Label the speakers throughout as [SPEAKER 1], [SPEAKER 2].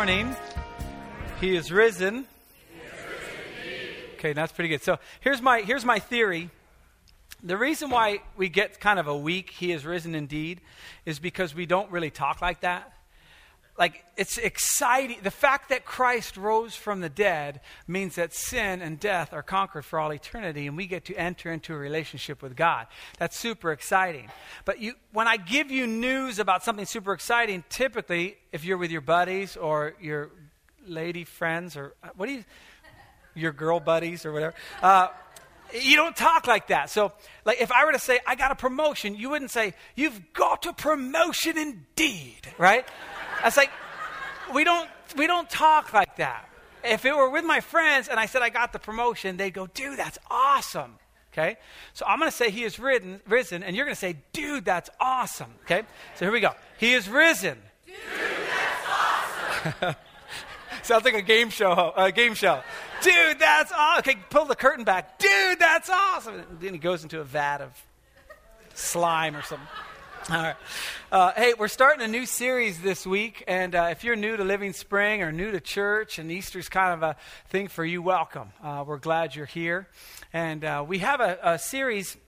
[SPEAKER 1] morning. He is risen. Okay, that's pretty good. So here's my here's my theory. The reason why we get kind of a weak "He is risen indeed" is because we don't really talk like that. Like it's exciting. The fact that Christ rose from the dead means that sin and death are conquered for all eternity, and we get to enter into a relationship with God. That's super exciting. But you, when I give you news about something super exciting, typically, if you're with your buddies or your lady friends or uh, what do you, your girl buddies or whatever. Uh, you don't talk like that. So, like, if I were to say, I got a promotion, you wouldn't say, You've got a promotion indeed, right? That's like, we don't, we don't talk like that. If it were with my friends and I said I got the promotion, they'd go, Dude, that's awesome. Okay? So I'm going to say, He is ridden, risen, and you're going to say, Dude, that's awesome. Okay? So here we go. He is risen.
[SPEAKER 2] Dude, that's awesome.
[SPEAKER 1] Sounds like a game show. A game show. Dude, that's awesome. Okay, pull the curtain back. Dude, that's awesome. And then he goes into a vat of slime or something. All right. Uh, hey, we're starting a new series this week, and uh, if you're new to Living Spring or new to church, and Easter's kind of a thing for you, welcome. Uh, we're glad you're here. And uh, we have a, a series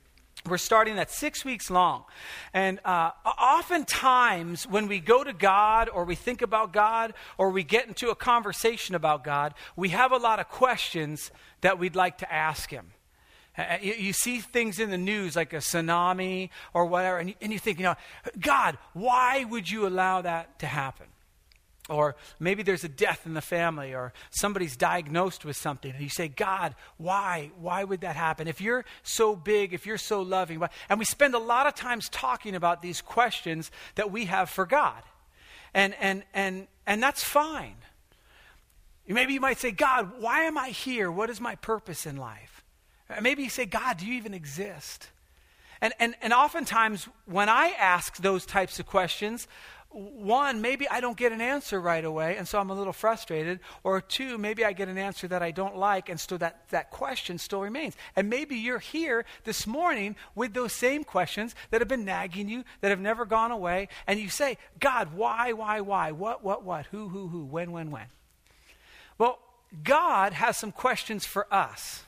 [SPEAKER 1] we're starting that's six weeks long. And uh, oftentimes, when we go to God or we think about God or we get into a conversation about God, we have a lot of questions that we'd like to ask Him. Uh, you, you, see things in the news like a tsunami or whatever, and you, and you think, you know, God, why would you allow that to happen? Or maybe there's a death in the family, or somebody's diagnosed with something, and you say, God, why? Why would that happen? If you're so big, if you're so loving, why? and we spend a lot of times talking about these questions that we have for God. And, and, and, and that's fine. Maybe you might say, God, why am I here? What is my purpose in life? Maybe you say, God, do you even exist? And, and, and oftentimes, when I ask those types of questions, one, maybe I don't get an answer right away, and so I'm a little frustrated. Or two, maybe I get an answer that I don't like, and so that, that question still remains. And maybe you're here this morning with those same questions that have been nagging you, that have never gone away, and you say, God, why, why, why? What, what, what? Who, who, who? When, when, when? Well, God has some questions for us,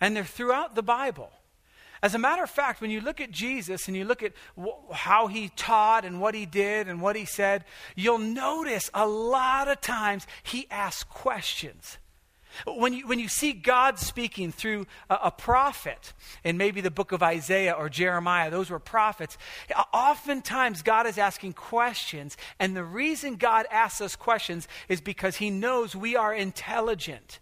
[SPEAKER 1] and they're throughout the Bible. As a matter of fact, when you look at Jesus and you look at wh- how he taught and what he did and what he said, you'll notice a lot of times he asked questions. When you, when you see God speaking through a, a, prophet in maybe the book of Isaiah or Jeremiah, those were prophets, oftentimes God is asking questions. And the reason God asks us questions is because he knows we are intelligent.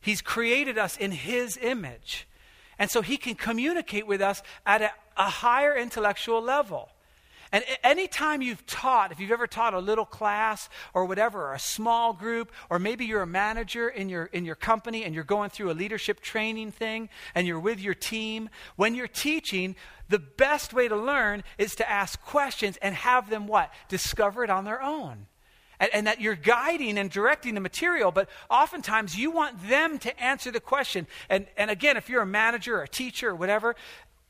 [SPEAKER 1] He's created us in his image. And so he can communicate with us at a, a higher intellectual level. And anytime you've taught, if you've ever taught a little class or whatever, or a small group, or maybe you're a manager in your, in your company and you're going through a leadership training thing and you're with your team, when you're teaching, the best way to learn is to ask questions and have them what? Discover it on their own and, and, that you're guiding and directing the material, but oftentimes you want them to answer the question. And, and again, if you're a manager or a teacher or whatever,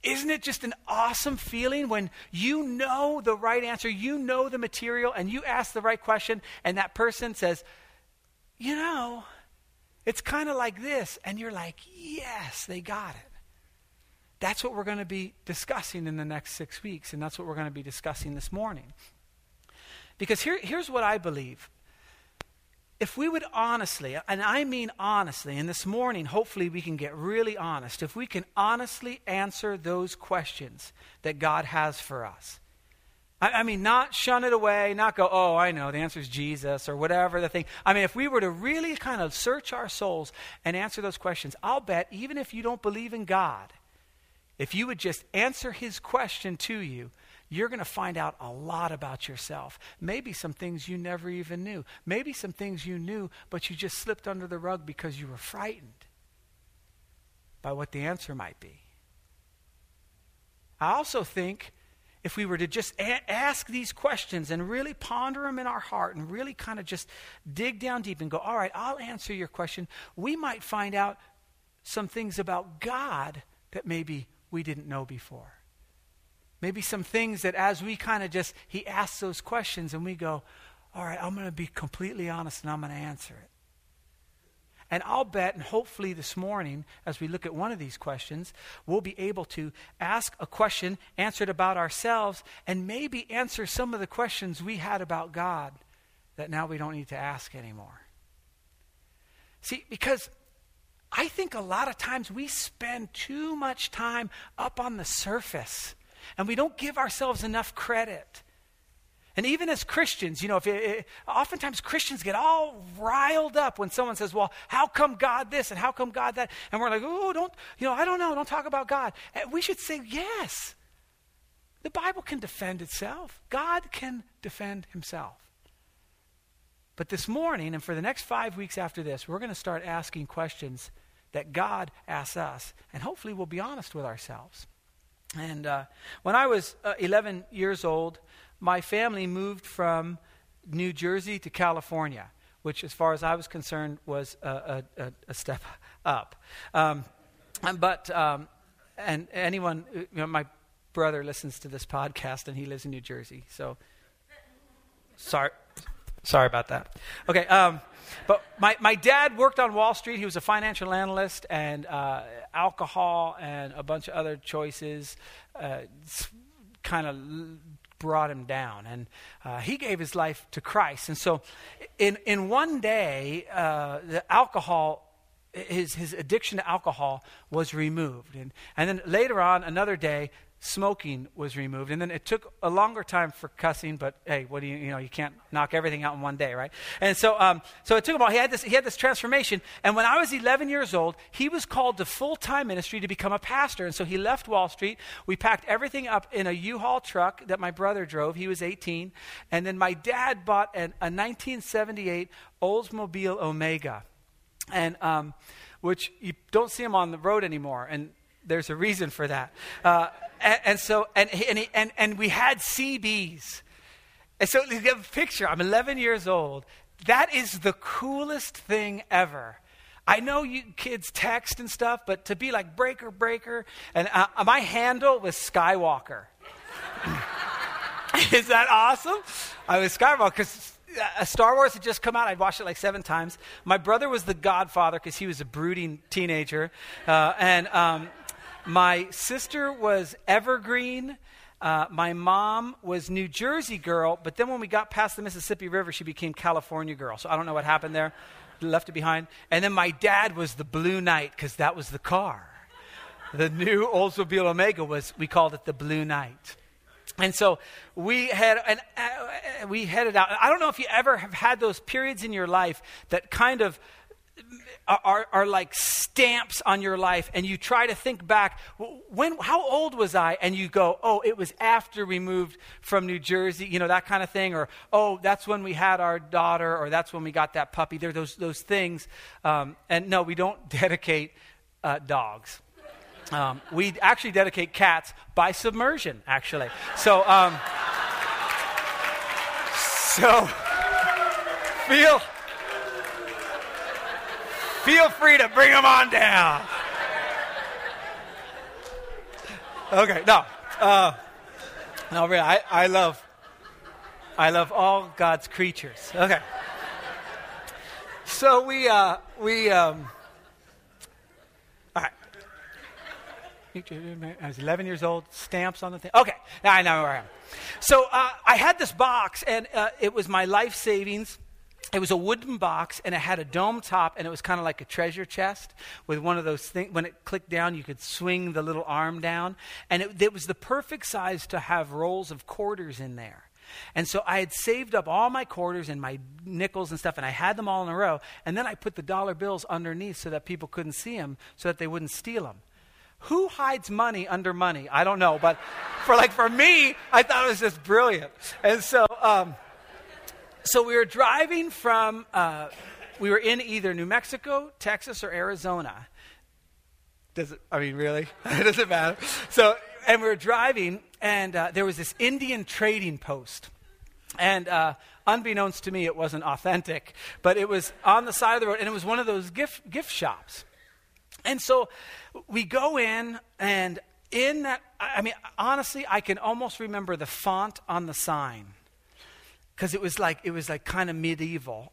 [SPEAKER 1] isn't it just an awesome feeling when you know the right answer, you know the material, and you ask the right question, and that person says, You know, it's kind of like this. And you're like, Yes, they got it. That's what we're going to be discussing in the next six weeks, and that's what we're going to be discussing this morning. Because here, here's what I believe. If we would honestly, and I mean honestly, and this morning hopefully we can get really honest, if we can honestly answer those questions that God has for us. I, I mean, not shun it away, not go, oh, I know, the answer is Jesus or whatever the thing. I mean, if we were to really kind of search our souls and answer those questions, I'll bet even if you don't believe in God, if you would just answer his question to you, you're going to find out a lot about yourself. Maybe some things you never even knew. Maybe some things you knew, but you just slipped under the rug because you were frightened by what the answer might be. I also think if we were to just a- ask these questions and really ponder them in our heart and really kind of just dig down deep and go, all right, I'll answer your question, we might find out some things about God that maybe we didn't know before. Maybe some things that as we kind of just, he asks those questions and we go, all right, I'm going to be completely honest and I'm going to answer it. And I'll bet, and hopefully this morning, as we look at one of these questions, we'll be able to ask a question, answer it about ourselves, and maybe answer some of the questions we had about God that now we don't need to ask anymore. See, because I think a lot of times we spend too much time up on the surface and we don't give ourselves enough credit. And even as Christians, you know, if it, it, oftentimes Christians get all riled up when someone says, "Well, how come God this and how come God that?" And we're like, "Oh, don't, you know, I don't know, don't talk about God." And we should say, "Yes. The Bible can defend itself. God can defend himself." But this morning and for the next 5 weeks after this, we're going to start asking questions that God asks us, and hopefully we'll be honest with ourselves. And uh, when I was uh, 11 years old, my family moved from New Jersey to California, which, as far as I was concerned, was a, a, a step up. Um, but, um, and anyone, you know, my brother listens to this podcast and he lives in New Jersey, so sorry. Sorry about that. Okay, um, but my, my dad worked on Wall Street. He was a financial analyst, and uh, alcohol and a bunch of other choices uh, kind of brought him down. And uh, he gave his life to Christ. And so, in, in one day, uh, the alcohol, his, his addiction to alcohol was removed. And, and then later on, another day, smoking was removed. And then it took a longer time for cussing, but hey, what do you, you know, you can't knock everything out in one day, right? And so, um, so it took him a while. He had, this, he had this transformation. And when I was 11 years old, he was called to full time ministry to become a pastor. And so he left Wall Street. We packed everything up in a U Haul truck that my brother drove. He was 18. And then my dad bought an, a 1978 Oldsmobile Omega. And, um, which you don't see them on the road anymore. And there's a reason for that. Uh, and, and, so, and, and, and, and we had CBs. And so, you have a picture. I'm 11 years old. That is the coolest thing ever. I know you kids text and stuff, but to be like breaker, breaker, and uh, my handle was Skywalker. is that awesome? I was Skywalker because uh, Star Wars had just come out. I'd watched it like seven times. My brother was the Godfather because he was a brooding teenager, uh, and um, my sister was Evergreen. Uh, my mom was New Jersey girl, but then when we got past the Mississippi River, she became California girl. So I don't know what happened there. Left it behind. And then my dad was the Blue Knight because that was the car. The new Oldsmobile Omega was, we called it the Blue Knight. And so we had, and uh, we headed out. I don't know if you ever have had those periods in your life that kind of are, are like stamps on your life, and you try to think back, when, how old was I? And you go, oh, it was after we moved from New Jersey, you know, that kind of thing, or oh, that's when we had our daughter, or that's when we got that puppy. There are those, those things. Um, and no, we don't dedicate uh, dogs. Um, we actually dedicate cats by submersion, actually. So, um, so feel Feel free to bring them on down. Okay, no. Uh, no, really, I, I love, I love all God's creatures. Okay. So we, uh, we, um, all right. I was 11 years old, stamps on the thing. Okay, now I know where I am. So uh, I had this box, and uh, it was my life savings it was a wooden box and it had a dome top and it was kind of like a treasure chest with one of those things when it clicked down you could swing the little arm down. And it, it, was the perfect size to have rolls of quarters in there. And so i had saved up all my quarters and my nickels and stuff and i had them all in a row and then i put the dollar bills underneath so that people couldn't see them so that they wouldn't steal them who hides money under money? I don't know but for like for me i thought it was just brilliant. And so um, so we were driving from, uh, we were in either New Mexico, Texas, or Arizona. Does it, I mean, really? it doesn't matter. So, and we were driving, and uh, there was this Indian trading post. And uh, unbeknownst to me, it wasn't authentic, but it was on the side of the road, and it was one of those gift, gift shops. And so we go in, and in that, I mean, honestly, I can almost remember the font on the sign because it was like it was like kind of medieval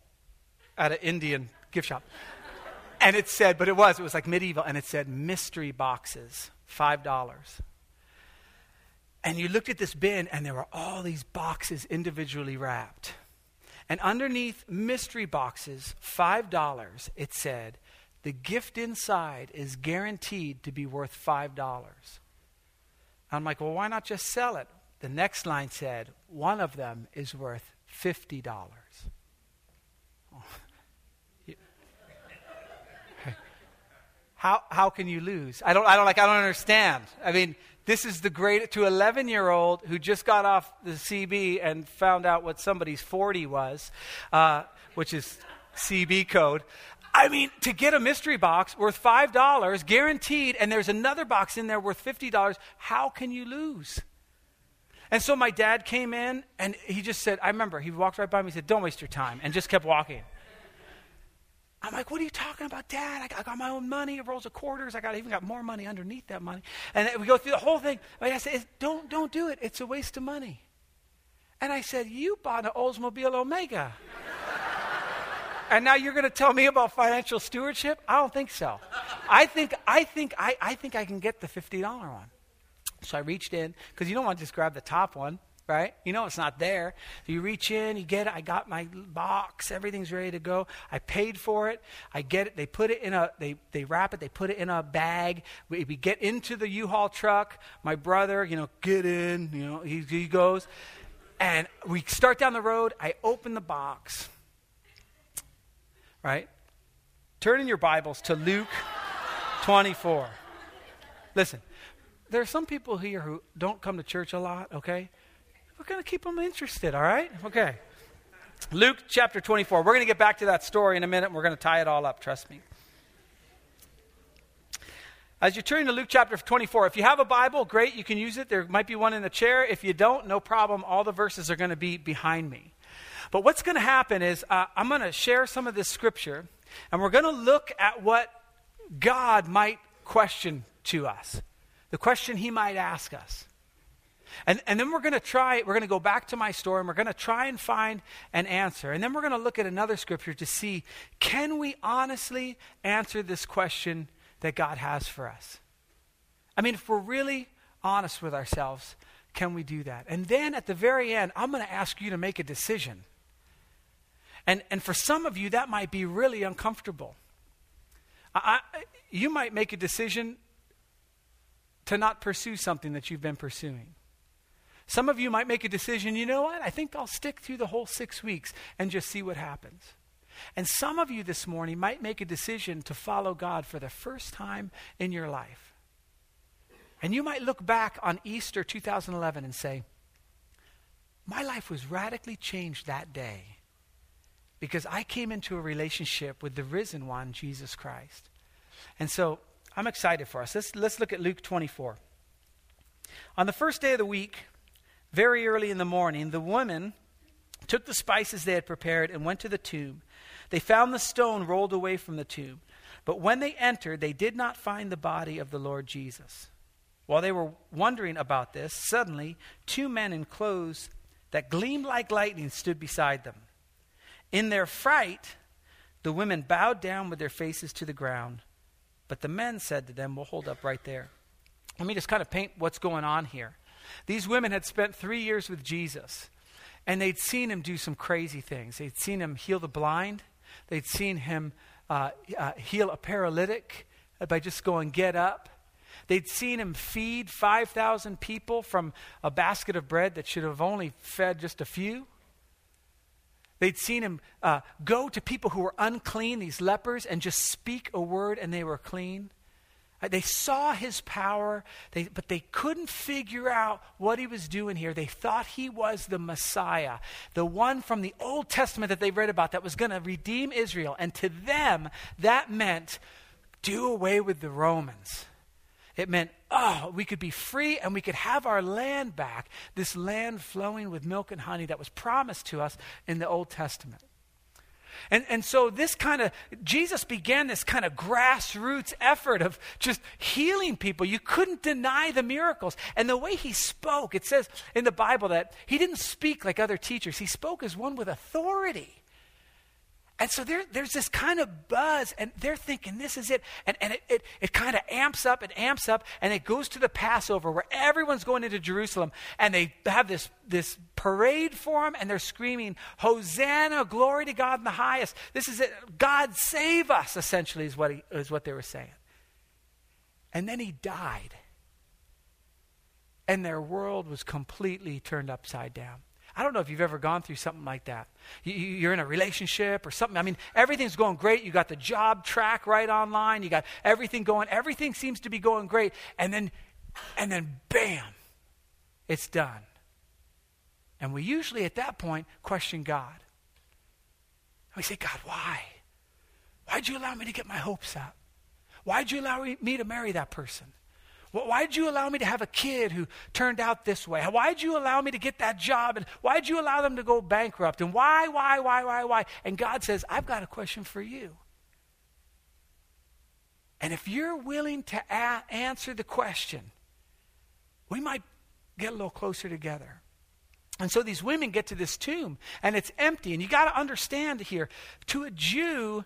[SPEAKER 1] at an Indian gift shop. And it said, but it was, it was like medieval, and it said mystery boxes, $5. And you looked at this bin, and there were all these boxes individually wrapped. And underneath mystery boxes, $5, it said, the gift inside is guaranteed to be worth $5. I'm like, well, why not just sell it? The next line said, one of them is worth $50. how, how can you lose? I don't, I don't like, I don't understand. I mean, this is the great, to 11 year old who just got off the CB and found out what somebody's 40 was, uh, which is CB code. I mean, to get a mystery box worth $5 guaranteed, and there's another box in there worth $50, how can you lose? And so my dad came in and he just said, I remember, he walked right by me and said, Don't waste your time, and just kept walking. I'm like, what are you talking about, Dad? I got, I got my own money, rolls of quarters. I got even got more money underneath that money. And we go through the whole thing. I said, don't, don't do it. It's a waste of money. And I said, you bought an Oldsmobile Omega. and now you're going to tell me about financial stewardship? I don't think so. I think, I think, I, I think I can get the $50 one. So I reached in, because you don't want to just grab the top one right? You know it's not there. So you reach in, you get it. I got my box, everything's ready to go. I paid for it. I get it. They put it in a, they, they wrap it, they put it in a bag. We, we get into the U-Haul truck. My brother, you know, get in, you know, he, he goes. And we start down the road. I open the box, right? Turn in your Bibles to Luke 24. Listen, there are some people here who don't come to church a lot, okay? We're going to keep them interested, all right? Okay. Luke chapter 24. We're going to get back to that story in a minute. and We're going to tie it all up, trust me. As you turn to Luke chapter 24, if you have a Bible, great, you can use it. There might be one in the chair. If you don't, no problem. All the verses are going to be behind me. But what's going to happen is uh, I'm going to share some of this scripture, and we're going to look at what God might question to us, the question he might ask us. And, and then we're going to try, we're going to go back to my story and we're going to try and find an answer. And then we're going to look at another scripture to see can we honestly answer this question that God has for us? I mean, if we're really honest with ourselves, can we do that? And then at the very end, I'm going to ask you to make a decision. And, and for some of you, that might be really uncomfortable. I, you might make a decision to not pursue something that you've been pursuing. Some of you might make a decision, you know what? I think I'll stick through the whole six weeks and just see what happens. And some of you this morning might make a decision to follow God for the first time in your life. And you might look back on Easter 2011 and say, My life was radically changed that day because I came into a relationship with the risen one, Jesus Christ. And so I'm excited for us. Let's, let's look at Luke 24. On the first day of the week, very early in the morning, the women took the spices they had prepared and went to the tomb. They found the stone rolled away from the tomb. But when they entered, they did not find the body of the Lord Jesus. While they were wondering about this, suddenly two men in clothes that gleamed like lightning stood beside them. In their fright, the women bowed down with their faces to the ground. But the men said to them, We'll hold up right there. Let me just kind of paint what's going on here. These women had spent three years with Jesus, and they'd seen him do some crazy things. They'd seen him heal the blind, they'd seen him uh, uh, heal a paralytic by just going, Get up. They'd seen him feed 5,000 people from a basket of bread that should have only fed just a few. They'd seen him uh, go to people who were unclean, these lepers, and just speak a word and they were clean. Uh, they saw his power, they, but they couldn't figure out what he was doing here. They thought he was the Messiah, the one from the Old Testament that they read about that was going to redeem Israel. And to them, that meant do away with the Romans. It meant, oh, we could be free and we could have our land back, this land flowing with milk and honey that was promised to us in the Old Testament. And, and so, this kind of, Jesus began this kind of grassroots effort of just healing people. You couldn't deny the miracles. And the way he spoke, it says in the Bible that he didn't speak like other teachers, he spoke as one with authority. And so there, there's this kind of buzz, and they're thinking this is it. And, and it, it, it kind of amps up and amps up, and it goes to the Passover where everyone's going into Jerusalem, and they have this, this parade for him, and they're screaming, Hosanna, glory to God in the highest. This is it. God save us, essentially, is what, he, is what they were saying. And then he died, and their world was completely turned upside down. I don't know if you've ever gone through something like that. You, are in a relationship or something. I mean, everything's going great. You got the job track right online. You got everything going. Everything seems to be going great. And then, and then, bam, it's done. And we usually at that point question God. We say, God, why? Why'd you allow me to get my hopes up? Why'd you allow me to marry that person? Why'd you allow me to have a kid who turned out this way? Why'd you allow me to get that job? And why'd you allow them to go bankrupt? And why, why, why, why, why? And God says, I've got a question for you. And if you're willing to a- answer the question, we might get a little closer together. And so these women get to this tomb, and it's empty. And you got to understand here, to a Jew,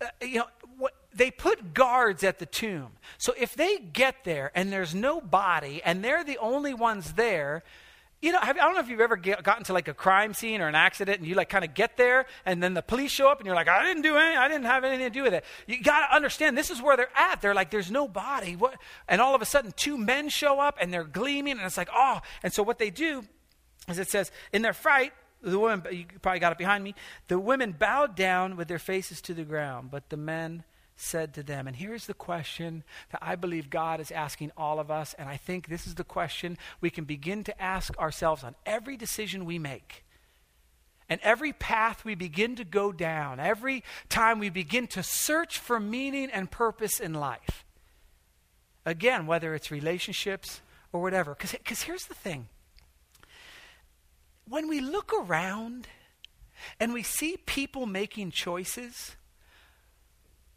[SPEAKER 1] uh, you know, what, they put guards at the tomb. So if they get there and there's no body and they're the only ones there, you know, have, I don't know if you've ever get, gotten to like a crime scene or an accident and you like kind of get there and then the police show up and you're like, I didn't do anything, I didn't have anything to do with it. You got to understand this is where they're at. They're like, there's no body. What? And all of a sudden, two men show up and they're gleaming and it's like, oh. And so what they do is it says, in their fright, the women, you probably got it behind me, the women bowed down with their faces to the ground, but the men said to them. And here's the question that I believe God is asking all of us, and I think this is the question we can begin to ask ourselves on every decision we make. And every path we begin to go down, every time we begin to search for meaning and purpose in life. Again, whether it's relationships or whatever. Because here's the thing when we look around and we see people making choices,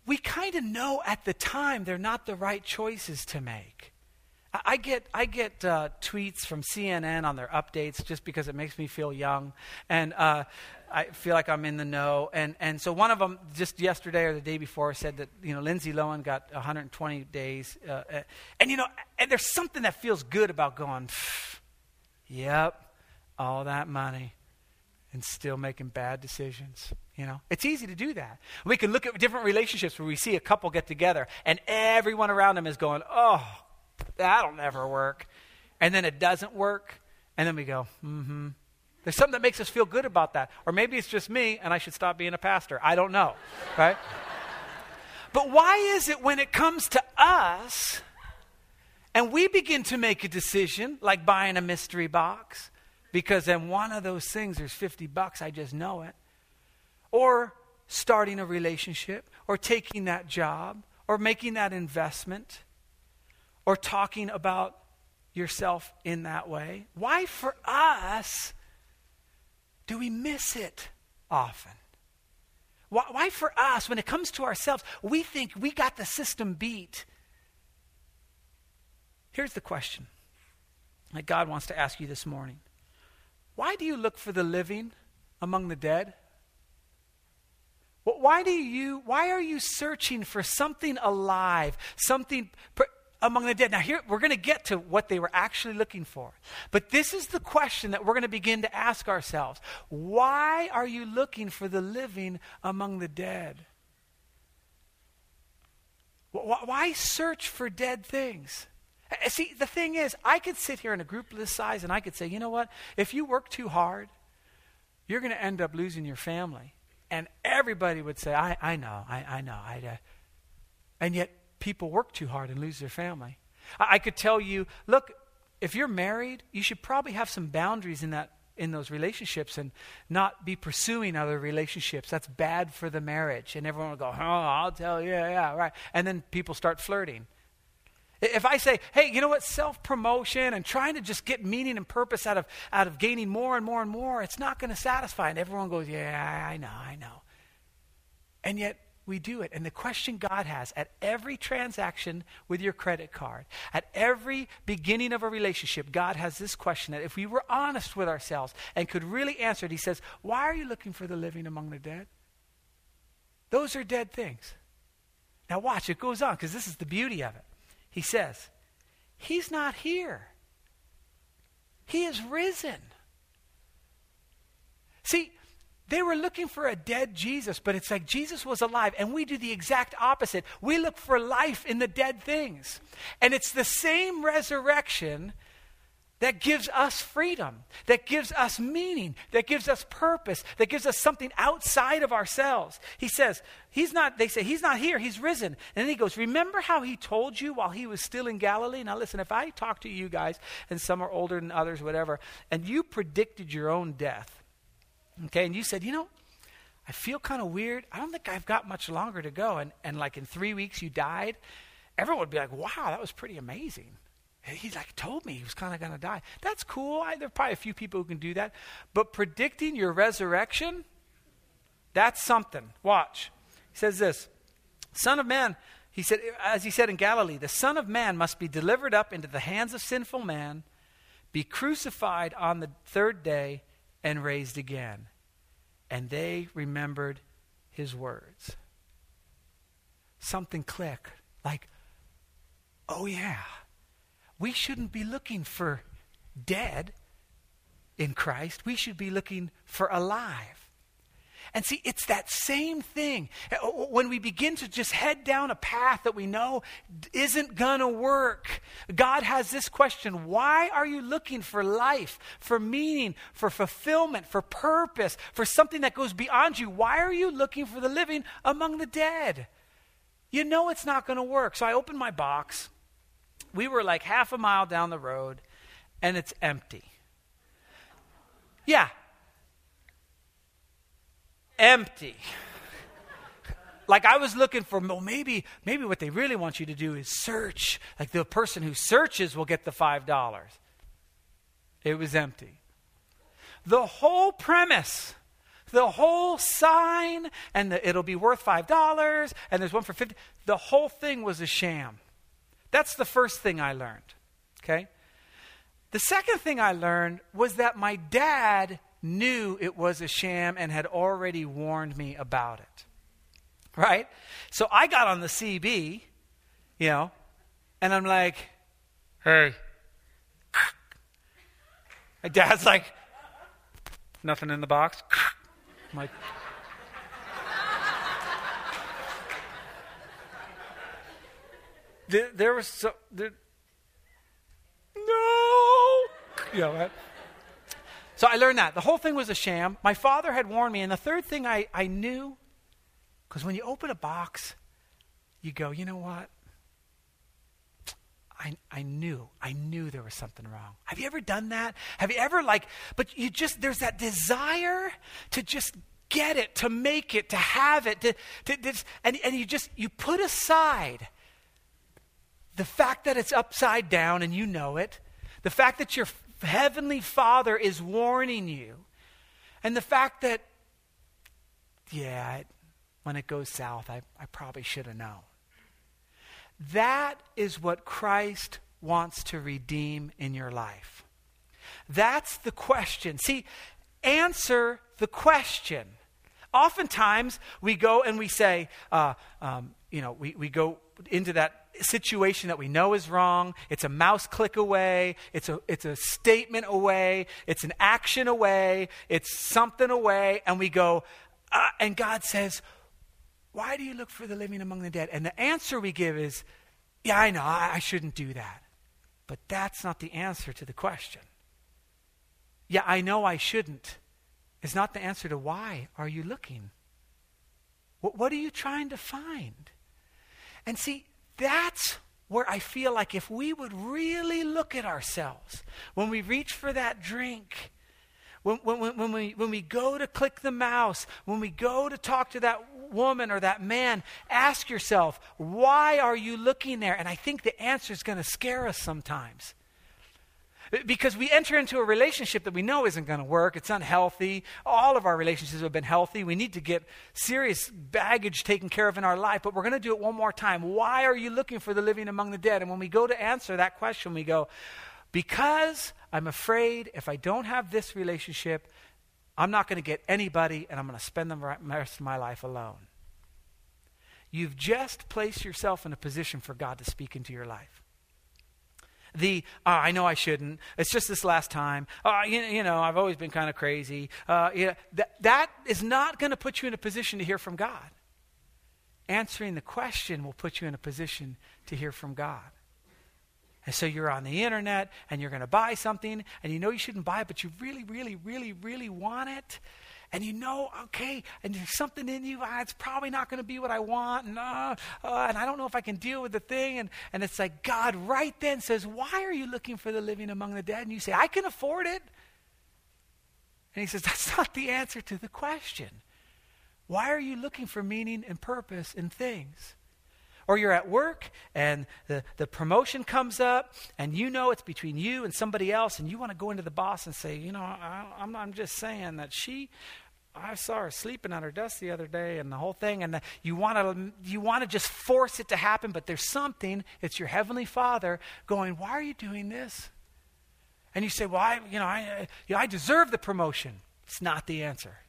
[SPEAKER 1] we kind of know at the time they're not the right choices to make. I get, I get uh, tweets from CNN on their updates just because it makes me feel young. And uh, I feel like I'm in the know. And, and so one of them just yesterday or the day before said that, you know, Lindsay Lohan got 120 days. Uh, uh, and, you know, and there's something that feels good about going, yep, all that money and still making bad decisions. You know, it's easy to do that. We can look at different relationships where we see a couple get together and everyone around them is going, oh, that'll never work. And then it doesn't work. And then we go, mm hmm. There's something that makes us feel good about that. Or maybe it's just me and I should stop being a pastor. I don't know. Right? but why is it when it comes to us and we begin to make a decision, like buying a mystery box, because in one of those things there's 50 bucks, I just know it. Or starting a relationship, or taking that job, or making that investment, or talking about yourself in that way. Why for us do we miss it often? Why, why, for us, when it comes to ourselves, we think we got the system beat? Here's the question that God wants to ask you this morning why do you look for the living among the dead? Why do you why are you searching for something alive, something among the dead? Now here we're going to get to what they were actually looking for. But this is the question that we're going to begin to ask ourselves. Why are you looking for the living among the dead? Why search for dead things? Uh, see, the thing is, I could sit here in a group this size and I could say, you know what? If you work too hard, you're going to end up losing your family. And everybody would say, I, I know, I, I know. I, uh, and yet, people work too hard and lose their family. I, I could tell you, look, if you're married, you should probably have some boundaries in that in those relationships and not be pursuing other relationships. That's bad for the marriage. And everyone will go, oh, I'll tell you, yeah, yeah, right. And then people start flirting. If I say, hey, you know what, self promotion and trying to just get meaning and purpose out of, out of gaining more and more and more, it's not going to satisfy. And everyone goes, yeah, I know, I know. And yet, we do it. And the question God has at every transaction with your credit card, at every beginning of a relationship, God has this question that if we were honest with ourselves and could really answer it, He says, Why are you looking for the living among the dead? Those are dead things. Now, watch, it goes on because this is the beauty of it. He says, He's not here, He is risen. See, they were looking for a dead Jesus, but it's like Jesus was alive, and we do the exact opposite. We look for life in the dead things. And it's the same resurrection that gives us freedom, that gives us meaning, that gives us purpose, that gives us something outside of ourselves. He says, He's not, they say, He's not here, He's risen. And then he goes, Remember how He told you while He was still in Galilee? Now listen, if I talk to you guys, and some are older than others, whatever, and you predicted your own death, Okay, and you said, you know, I feel kind of weird. I don't think I've got much longer to go. And, and like in three weeks you died, everyone would be like, wow, that was pretty amazing. He like told me he was kind of going to die. That's cool. I, there are probably a few people who can do that. But predicting your resurrection, that's something. Watch. He says this Son of Man, he said, as he said in Galilee, the Son of Man must be delivered up into the hands of sinful man, be crucified on the third day, and raised again. And they remembered his words. Something clicked. Like, oh yeah, we shouldn't be looking for dead in Christ. We should be looking for alive. And see, it's that same thing. Uh, when we begin to just head down a path that we know isn't going to work, God has this question Why are you looking for life, for meaning, for fulfillment, for purpose, for something that goes beyond you? Why are you looking for the living among the dead? You know it's not going to work. So I open my box. We were like half a mile down the road, and it's empty. Yeah, empty. like I was looking for, well, maybe, maybe what they really want you to do is search. Like the person who searches will get the $5. It was empty. The whole premise, the whole sign, and the, it'll be worth $5, and there's one for 50 the whole thing was a sham. That's the first thing I learned. Okay? The second thing I learned was that my dad knew it was a sham and had already warned me about it. Right? So I got on the CB, you know, and I'm like, hey. My dad's like, nothing in the box. I'm like, there, there was so, there, no. You know, right? So I learned that. The whole thing was a sham. My father had warned me. And the third thing I, I knew, because when you open a box, you go, you know what? I, I knew, I knew there was something wrong. Have you ever done that? Have you ever, like, but you just, there's that desire to just get it, to make it, to have it, to, to, to and, and you just, you put aside the fact that it's upside down and you know it, the fact that you're Heavenly Father is warning you. And the fact that, yeah, it, when it goes south, I, I probably should have known. That is what Christ wants to redeem in your life. That's the question. See, answer the question. Oftentimes, we go and we say, uh, um, you know, we, we go into that situation that we know is wrong. It's a mouse click away. It's a, it's a statement away. It's an action away. It's something away. And we go, uh, and God says, Why do you look for the living among the dead? And the answer we give is, Yeah, I know, I, I shouldn't do that. But that's not the answer to the question. Yeah, I know I shouldn't. Is not the answer to why are you looking? What, what are you trying to find? And see, that's where I feel like if we would really look at ourselves when we reach for that drink, when, when, when, we, when we go to click the mouse, when we go to talk to that woman or that man, ask yourself, why are you looking there? And I think the answer is going to scare us sometimes. Because we enter into a relationship that we know isn't going to work. It's unhealthy. All of our relationships have been healthy. We need to get serious baggage taken care of in our life, but we're going to do it one more time. Why are you looking for the living among the dead? And when we go to answer that question, we go, Because I'm afraid if I don't have this relationship, I'm not going to get anybody and I'm going to spend the rest of my life alone. You've just placed yourself in a position for God to speak into your life the uh, I know I shouldn't. It's just this last time. Uh, you, you, know, I've always been kind of crazy. Uh, you know, that is not going to put you in a position to hear from God. Answering the question will put you in a position to hear from God. And so you're on the internet and you're going to buy something and you know you shouldn't buy it, but you really, really, really, really want it and you know, okay, and there's something in you, ah, it's probably not going to be what I want, and, uh, uh, and I don't know if I can deal with the thing. And, and it's like God right then says, Why are you looking for the living among the dead? And you say, I can afford it. And he says, That's not the answer to the question. Why are you looking for meaning and purpose in things? Or you're at work and the, the promotion comes up and you know it's between you and somebody else and you want to go into the boss and say, you know, I, I'm, I'm just saying that she, I saw her sleeping on her desk the other day and the whole thing. And the, you want to you want to just force it to happen, but there's something. It's your heavenly Father going, "Why are you doing this?" And you say, "Well, I, you know, I, you know, I deserve the promotion." It's not the answer.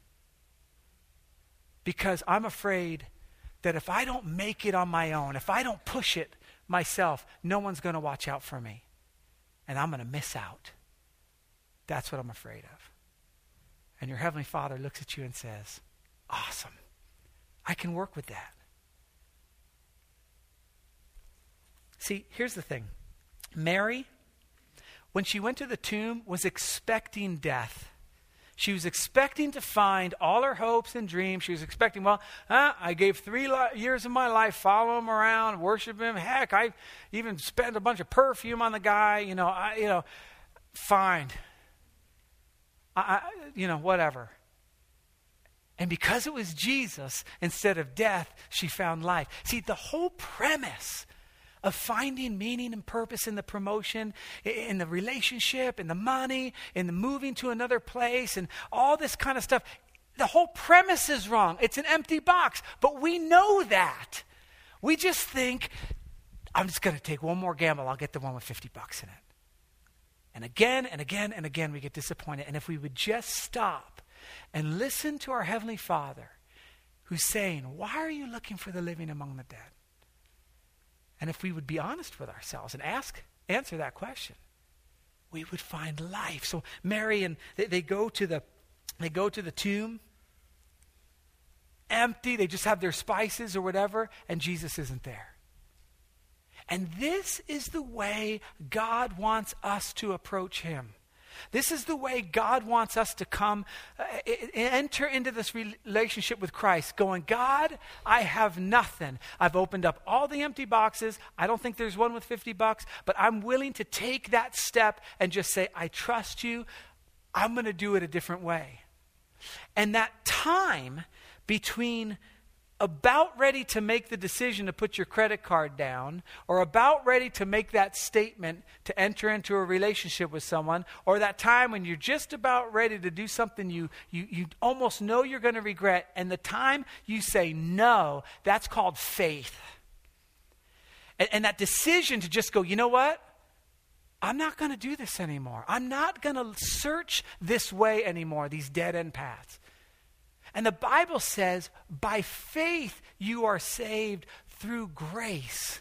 [SPEAKER 1] Because I'm afraid that if I don't make it on my own, if I don't push it myself, no one's going to watch out for me. And I'm going to miss out. That's what I'm afraid of. And your Heavenly Father looks at you and says, Awesome. I can work with that. See, here's the thing Mary, when she went to the tomb, was expecting death. She was expecting to find all her hopes and dreams. She was expecting, well, huh, I gave three li- years of my life, follow him around, worship him. Heck, I even spent a bunch of perfume on the guy. You know, I, you know, fine. I, I, you know, whatever. And because it was Jesus, instead of death, she found life. See, the whole premise of finding meaning and purpose in the promotion, in the relationship, in the money, in the moving to another place, and all this kind of stuff. The whole premise is wrong. It's an empty box. But we know that. We just think, I'm just going to take one more gamble. I'll get the one with 50 bucks in it. And again and again and again, we get disappointed. And if we would just stop and listen to our Heavenly Father, who's saying, Why are you looking for the living among the dead? And if we would be honest with ourselves and ask, answer that question, we would find life. So Mary and they, they go to the they go to the tomb empty, they just have their spices or whatever, and Jesus isn't there. And this is the way God wants us to approach him. This is the way God wants us to come, uh, enter into this relationship with Christ, going, God, I have nothing. I've opened up all the empty boxes. I don't think there's one with 50 bucks, but I'm willing to take that step and just say, I trust you. I'm going to do it a different way. And that time between about ready to make the decision to put your credit card down, or about ready to make that statement to enter into a relationship with someone, or that time when you're just about ready to do something you, you, you almost know you're going to regret, and the time you say no, that's called faith. And, and that decision to just go, you know what? I'm not going to do this anymore. I'm not going to search this way anymore, these dead end paths. And the Bible says, by faith you are saved through grace.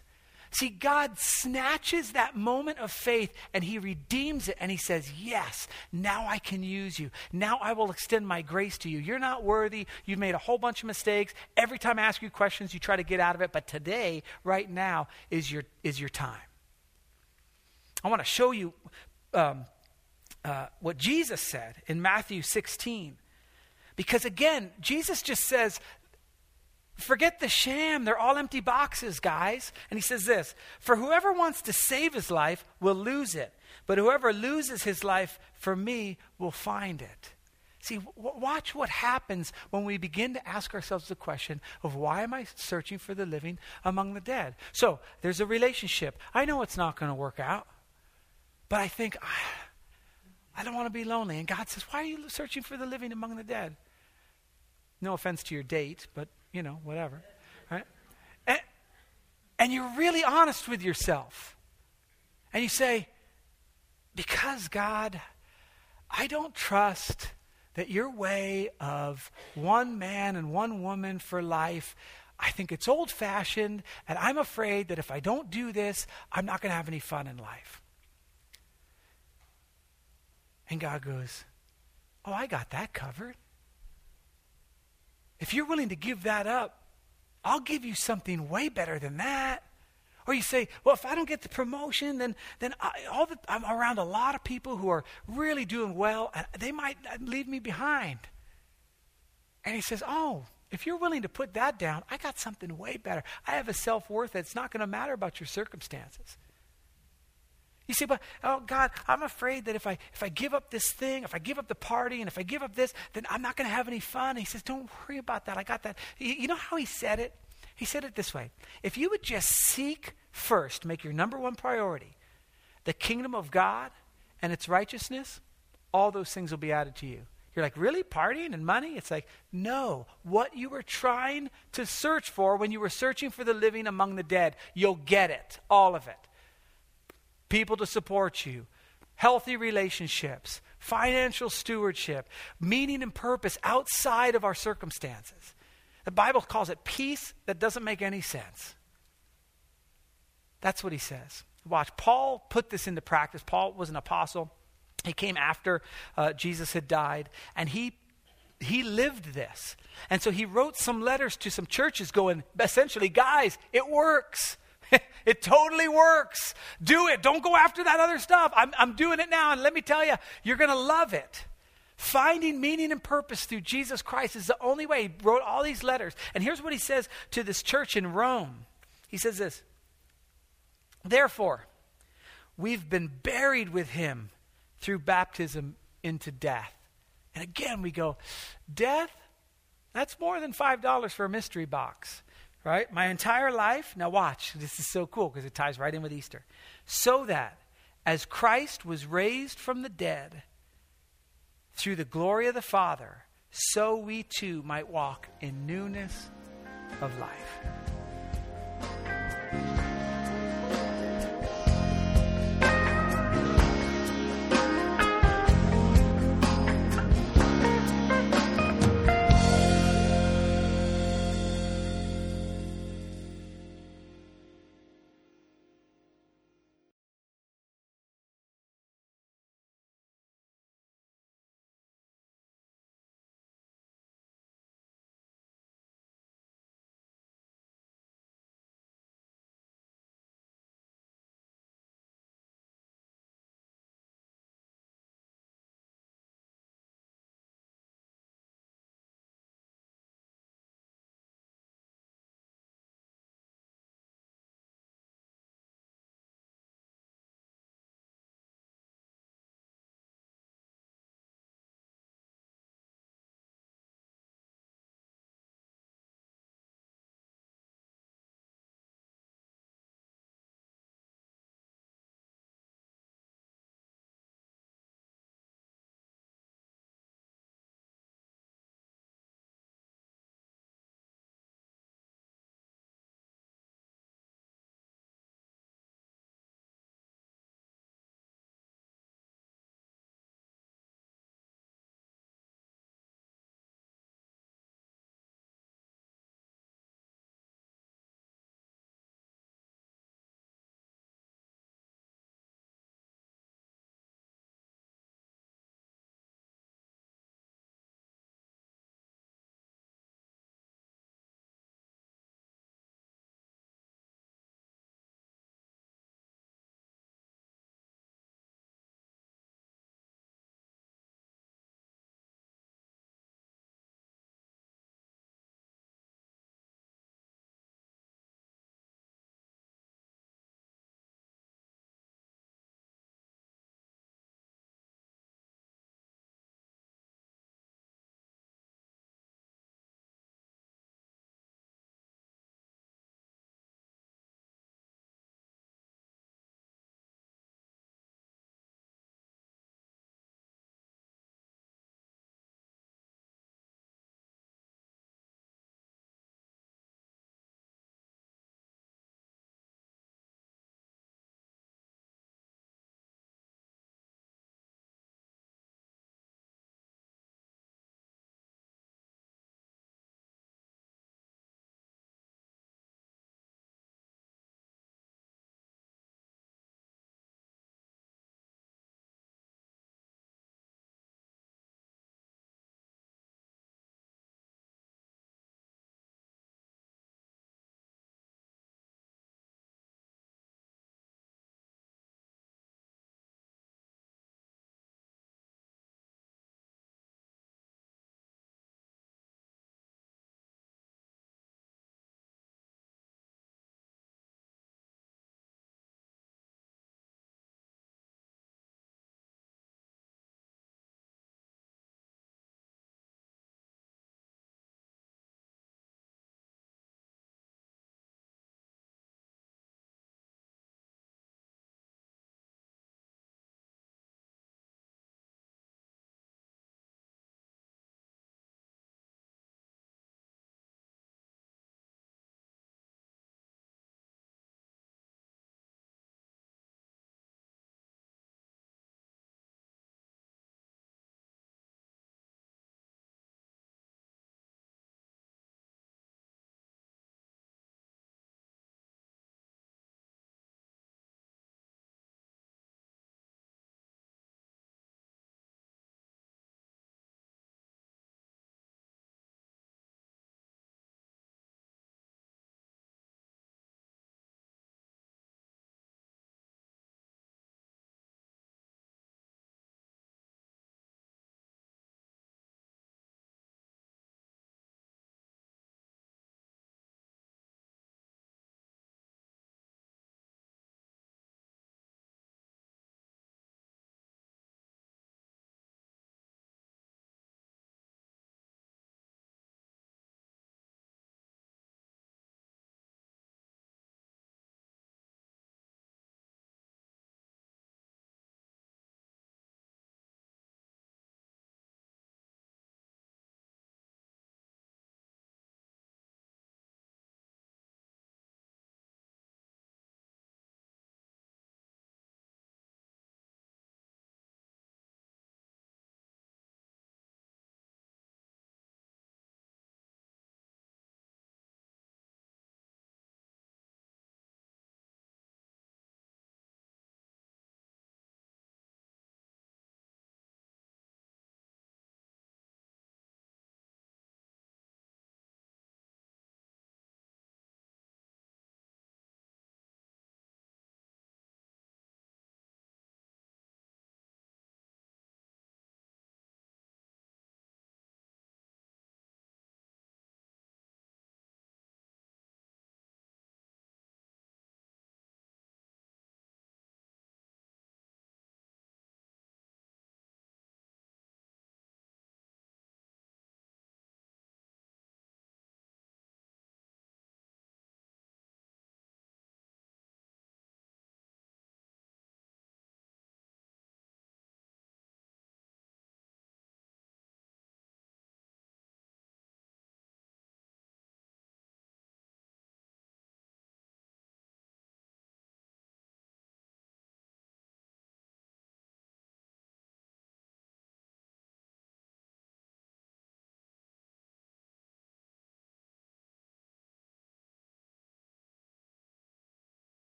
[SPEAKER 1] See, God snatches that moment of faith and He redeems it and He says, Yes, now I can use you. Now I will extend my grace to you. You're not worthy. You've made a whole bunch of mistakes. Every time I ask you questions, you try to get out of it. But today, right now, is your, is your time. I want to show you um, uh, what Jesus said in Matthew 16. Because again, Jesus just says, forget the sham. They're all empty boxes, guys. And he says this For whoever wants to save his life will lose it, but whoever loses his life for me will find it. See, w- watch what happens when we begin to ask ourselves the question of why am I searching for the living among the dead? So there's a relationship. I know it's not going to work out, but I think, ah, I don't want to be lonely. And God says, Why are you searching for the living among the dead? No offense to your date, but, you know, whatever. Right? And, and you're really honest with yourself. And you say, Because, God, I don't trust that your way of one man and one woman for life, I think it's old fashioned, and I'm afraid that if I don't do this, I'm not going to have any fun in life. And God goes, Oh, I got that covered. If you're willing to give that up, I'll give you something way better than that. Or you say, well, if I don't get the promotion, then, then I, all the, I'm around a lot of people who are really doing well, and they might leave me behind. And he says, oh, if you're willing to put that down, I got something way better. I have a self worth that's not going to matter about your circumstances. You say, but oh God, I'm afraid that if I if I give up this thing, if I give up the party, and if I give up this, then I'm not going to have any fun. And he says, don't worry about that. I got that. You know how he said it? He said it this way: If you would just seek first, make your number one priority, the kingdom of God and its righteousness, all those things will be added to you. You're like, really? Partying and money? It's like, no. What you were trying to search for when you were searching for the living among the dead, you'll get it. All of it people to support you, healthy relationships, financial stewardship, meaning and purpose outside of our circumstances. The Bible calls it peace that doesn't make any sense. That's what he says. Watch, Paul put this into practice. Paul was an apostle. He came after uh, Jesus had died, and he he lived this. And so he wrote some letters to some churches going, essentially, guys, it works. it totally works. Do it. Don't go after that other stuff. I'm, I'm doing it now, and let me tell you, you're going to love it. Finding meaning and purpose through Jesus Christ is the only way. He wrote all these letters. And here's what he says to this church in Rome He says this Therefore, we've been buried with him through baptism into death. And again, we go, Death? That's more than $5 for a mystery box right? My entire life. Now, watch. This is so cool because it ties right in with Easter. So that as Christ was raised from the dead through the glory of the Father, so we too might walk in newness of life.